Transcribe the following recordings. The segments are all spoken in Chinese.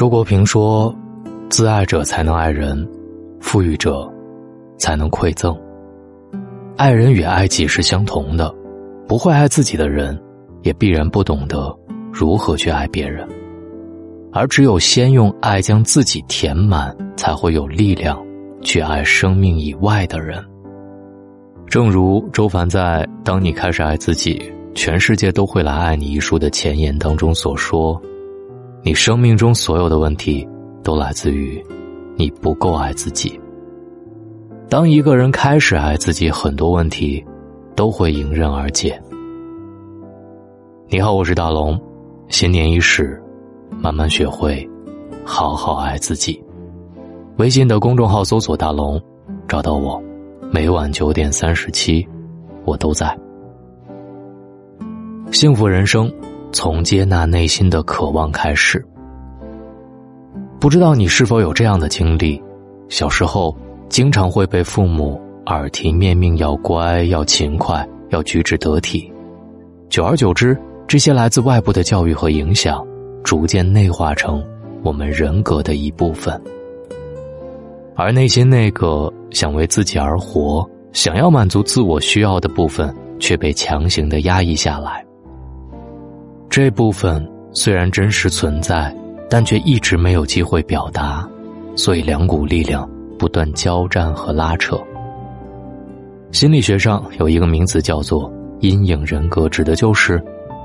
周国平说：“自爱者才能爱人，富裕者才能馈赠。爱人与爱己是相同的，不会爱自己的人，也必然不懂得如何去爱别人。而只有先用爱将自己填满，才会有力量去爱生命以外的人。”正如周凡在《当你开始爱自己，全世界都会来爱你》一书的前言当中所说。你生命中所有的问题，都来自于你不够爱自己。当一个人开始爱自己，很多问题都会迎刃而解。你好，我是大龙。新年伊始，慢慢学会好好爱自己。微信的公众号搜索“大龙”，找到我。每晚九点三十七，我都在。幸福人生。从接纳内心的渴望开始。不知道你是否有这样的经历：小时候经常会被父母耳提面命要乖、要勤快、要举止得体，久而久之，这些来自外部的教育和影响，逐渐内化成我们人格的一部分。而内心那个想为自己而活、想要满足自我需要的部分，却被强行的压抑下来。这部分虽然真实存在，但却一直没有机会表达，所以两股力量不断交战和拉扯。心理学上有一个名词叫做“阴影人格”，指的就是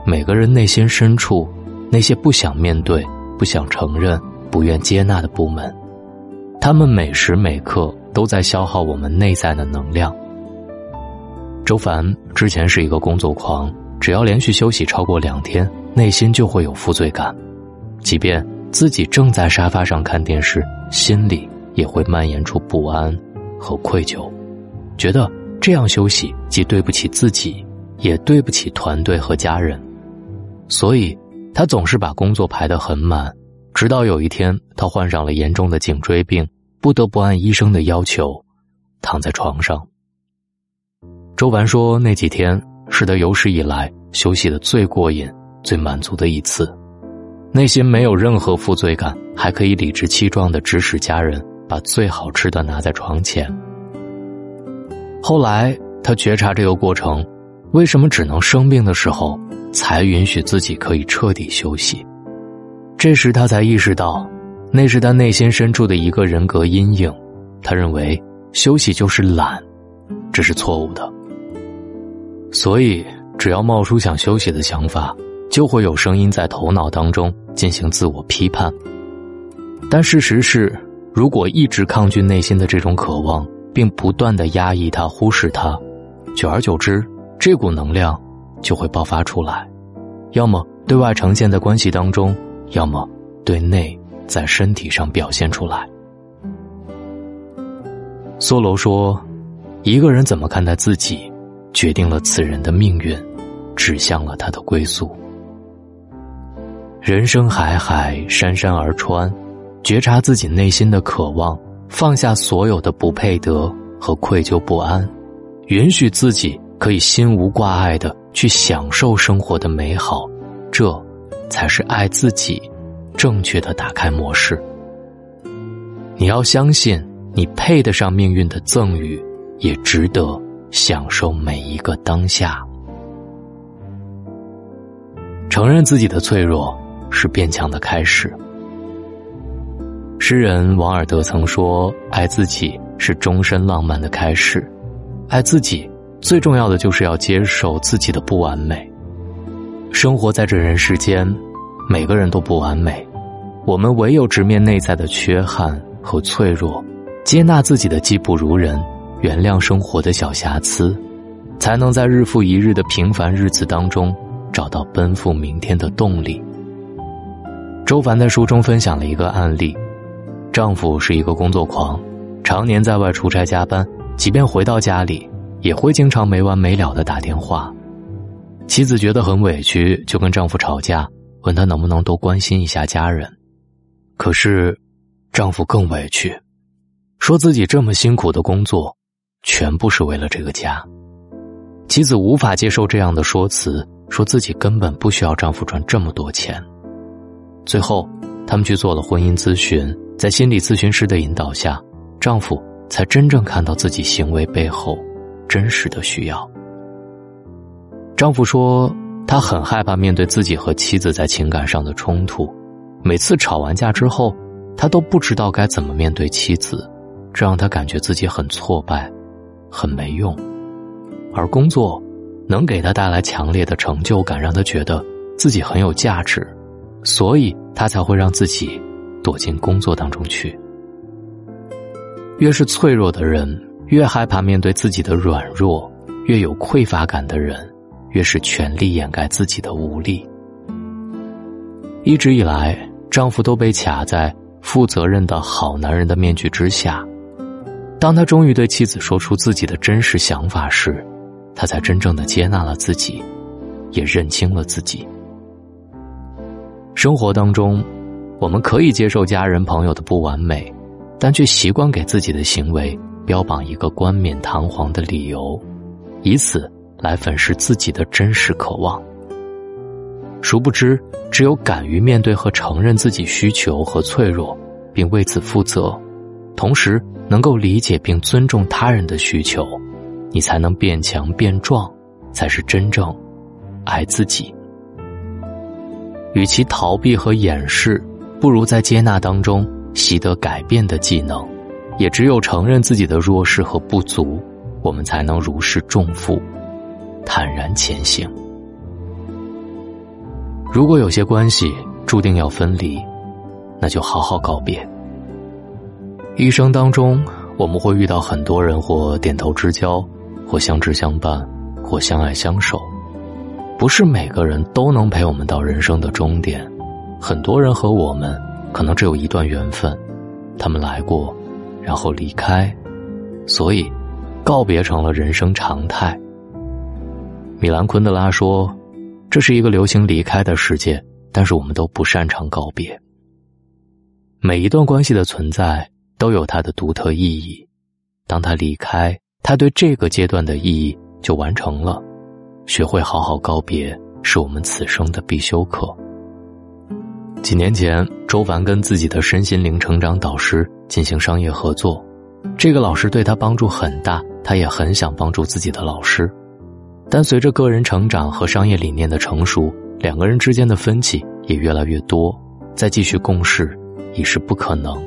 每个人内心深处那些不想面对、不想承认、不愿接纳的部门，他们每时每刻都在消耗我们内在的能量。周凡之前是一个工作狂。只要连续休息超过两天，内心就会有负罪感，即便自己正在沙发上看电视，心里也会蔓延出不安和愧疚，觉得这样休息既对不起自己，也对不起团队和家人，所以他总是把工作排得很满，直到有一天他患上了严重的颈椎病，不得不按医生的要求躺在床上。周凡说那几天。是他有史以来休息的最过瘾、最满足的一次，内心没有任何负罪感，还可以理直气壮的指使家人把最好吃的拿在床前。后来他觉察这个过程，为什么只能生病的时候才允许自己可以彻底休息？这时他才意识到，那是他内心深处的一个人格阴影。他认为休息就是懒，这是错误的。所以，只要冒出想休息的想法，就会有声音在头脑当中进行自我批判。但事实是，如果一直抗拒内心的这种渴望，并不断的压抑它、忽视它，久而久之，这股能量就会爆发出来，要么对外呈现在关系当中，要么对内在身体上表现出来。梭罗说：“一个人怎么看待自己？”决定了此人的命运，指向了他的归宿。人生海海，山山而川，觉察自己内心的渴望，放下所有的不配得和愧疚不安，允许自己可以心无挂碍的去享受生活的美好，这才是爱自己正确的打开模式。你要相信，你配得上命运的赠予，也值得。享受每一个当下，承认自己的脆弱是变强的开始。诗人王尔德曾说：“爱自己是终身浪漫的开始。”爱自己最重要的就是要接受自己的不完美。生活在这人世间，每个人都不完美，我们唯有直面内在的缺憾和脆弱，接纳自己的技不如人。原谅生活的小瑕疵，才能在日复一日的平凡日子当中找到奔赴明天的动力。周凡在书中分享了一个案例：丈夫是一个工作狂，常年在外出差加班，即便回到家里，也会经常没完没了的打电话。妻子觉得很委屈，就跟丈夫吵架，问他能不能多关心一下家人。可是，丈夫更委屈，说自己这么辛苦的工作。全部是为了这个家。妻子无法接受这样的说辞，说自己根本不需要丈夫赚这么多钱。最后，他们去做了婚姻咨询，在心理咨询师的引导下，丈夫才真正看到自己行为背后真实的需要。丈夫说，他很害怕面对自己和妻子在情感上的冲突，每次吵完架之后，他都不知道该怎么面对妻子，这让他感觉自己很挫败，很没用。而工作能给他带来强烈的成就感，让他觉得自己很有价值。所以他才会让自己躲进工作当中去。越是脆弱的人，越害怕面对自己的软弱；越有匮乏感的人，越是全力掩盖自己的无力。一直以来，丈夫都被卡在负责任的好男人的面具之下。当他终于对妻子说出自己的真实想法时，他才真正的接纳了自己，也认清了自己。生活当中，我们可以接受家人朋友的不完美，但却习惯给自己的行为标榜一个冠冕堂皇的理由，以此来粉饰自己的真实渴望。殊不知，只有敢于面对和承认自己需求和脆弱，并为此负责，同时能够理解并尊重他人的需求，你才能变强变壮，才是真正爱自己。与其逃避和掩饰，不如在接纳当中习得改变的技能。也只有承认自己的弱势和不足，我们才能如释重负，坦然前行。如果有些关系注定要分离，那就好好告别。一生当中，我们会遇到很多人，或点头之交，或相知相伴，或相爱相守。不是每个人都能陪我们到人生的终点，很多人和我们可能只有一段缘分，他们来过，然后离开，所以告别成了人生常态。米兰昆德拉说：“这是一个流行离开的世界，但是我们都不擅长告别。每一段关系的存在都有它的独特意义，当他离开，他对这个阶段的意义就完成了。”学会好好告别，是我们此生的必修课。几年前，周凡跟自己的身心灵成长导师进行商业合作，这个老师对他帮助很大，他也很想帮助自己的老师。但随着个人成长和商业理念的成熟，两个人之间的分歧也越来越多，再继续共事已是不可能。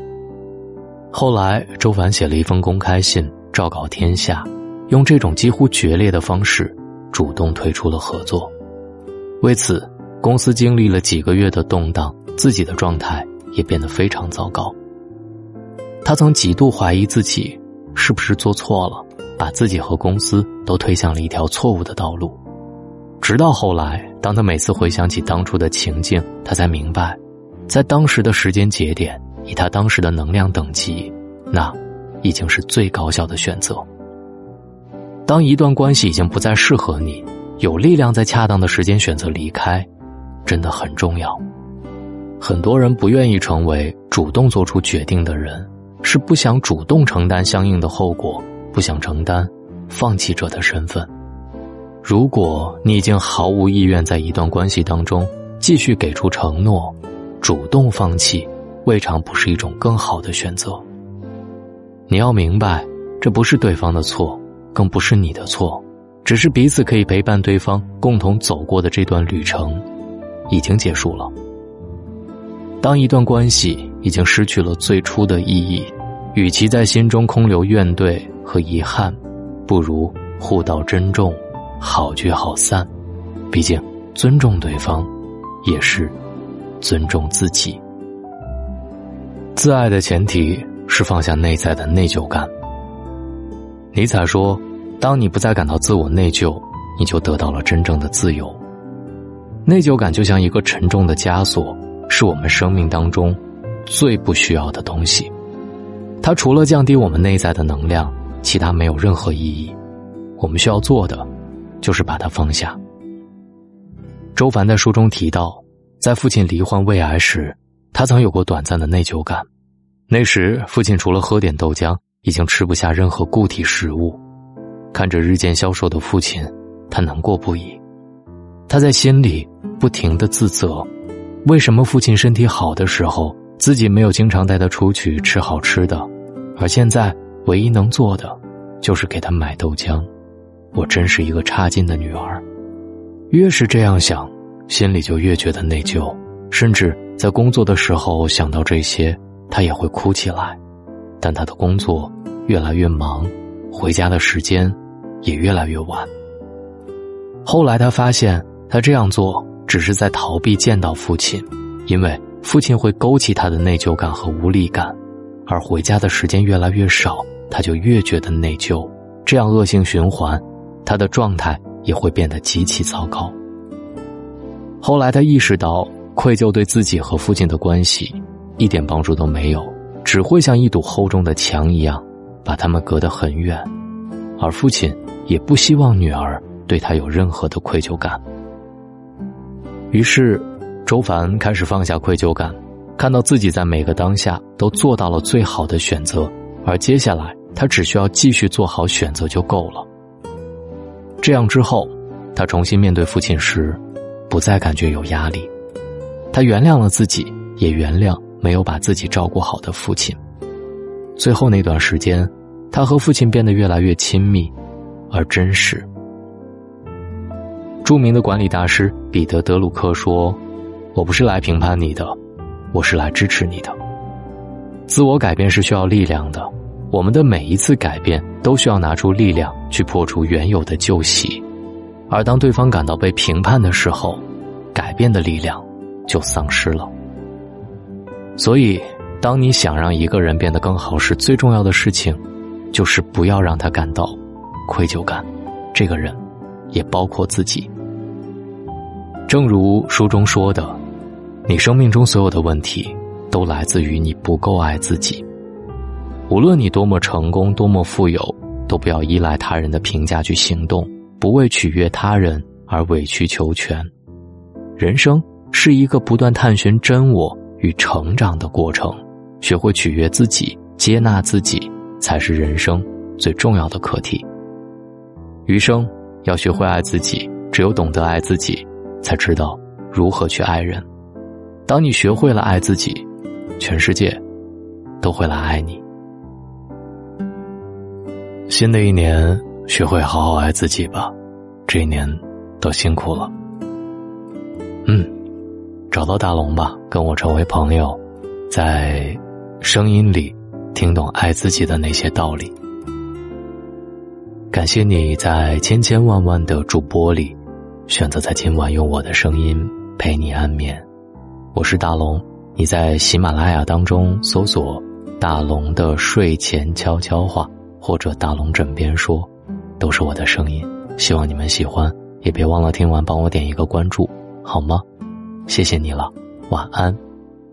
后来，周凡写了一封公开信，昭告天下，用这种几乎决裂的方式。主动退出了合作，为此，公司经历了几个月的动荡，自己的状态也变得非常糟糕。他曾几度怀疑自己是不是做错了，把自己和公司都推向了一条错误的道路。直到后来，当他每次回想起当初的情境，他才明白，在当时的时间节点，以他当时的能量等级，那已经是最高效的选择。当一段关系已经不再适合你，有力量在恰当的时间选择离开，真的很重要。很多人不愿意成为主动做出决定的人，是不想主动承担相应的后果，不想承担放弃者的身份。如果你已经毫无意愿在一段关系当中继续给出承诺，主动放弃，未尝不是一种更好的选择。你要明白，这不是对方的错。更不是你的错，只是彼此可以陪伴对方共同走过的这段旅程，已经结束了。当一段关系已经失去了最初的意义，与其在心中空留怨怼和遗憾，不如互道珍重，好聚好散。毕竟，尊重对方，也是尊重自己。自爱的前提是放下内在的内疚感。尼采说。当你不再感到自我内疚，你就得到了真正的自由。内疚感就像一个沉重的枷锁，是我们生命当中最不需要的东西。它除了降低我们内在的能量，其他没有任何意义。我们需要做的，就是把它放下。周凡在书中提到，在父亲罹患胃癌时，他曾有过短暂的内疚感。那时，父亲除了喝点豆浆，已经吃不下任何固体食物。看着日渐消瘦的父亲，他难过不已。他在心里不停的自责：为什么父亲身体好的时候，自己没有经常带他出去吃好吃的，而现在唯一能做的，就是给他买豆浆？我真是一个差劲的女儿。越是这样想，心里就越觉得内疚，甚至在工作的时候想到这些，他也会哭起来。但他的工作越来越忙，回家的时间也越来越晚。后来他发现，他这样做。只是在逃避见到父亲，因为父亲会勾起他的内疚感和无力感，而回家的时间越来越少，他就越觉得内疚，这样恶性循环，他的状态也会变得极其糟糕。后来他意识到，愧疚对自己和父亲的关系一点帮助都没有，只会像一堵厚重的墙一样，把他们隔得很远，而父亲也不希望女儿对他有任何的愧疚感。于是，周凡开始放下愧疚感，看到自己在每个当下都做到了最好的选择，而接下来他只需要继续做好选择就够了。这样之后，他重新面对父亲时，不再感觉有压力，他原谅了自己，也原谅没有把自己照顾好的父亲。最后那段时间，他和父亲变得越来越亲密，而真实。著名的管理大师彼得·德鲁克说：“我不是来评判你的，我是来支持你的。自我改变是需要力量的，我们的每一次改变都需要拿出力量去破除原有的旧习，而当对方感到被评判的时候，改变的力量就丧失了。所以，当你想让一个人变得更好时，最重要的事情就是不要让他感到愧疚感。这个人，也包括自己。”正如书中说的，你生命中所有的问题，都来自于你不够爱自己。无论你多么成功、多么富有，都不要依赖他人的评价去行动，不为取悦他人而委曲求全。人生是一个不断探寻真我与成长的过程，学会取悦自己、接纳自己，才是人生最重要的课题。余生要学会爱自己，只有懂得爱自己。才知道如何去爱人。当你学会了爱自己，全世界都会来爱你。新的一年，学会好好爱自己吧。这一年都辛苦了。嗯，找到大龙吧，跟我成为朋友，在声音里听懂爱自己的那些道理。感谢你在千千万万的主播里。选择在今晚用我的声音陪你安眠，我是大龙。你在喜马拉雅当中搜索“大龙的睡前悄悄话”或者“大龙枕边说”，都是我的声音。希望你们喜欢，也别忘了听完帮我点一个关注，好吗？谢谢你了，晚安。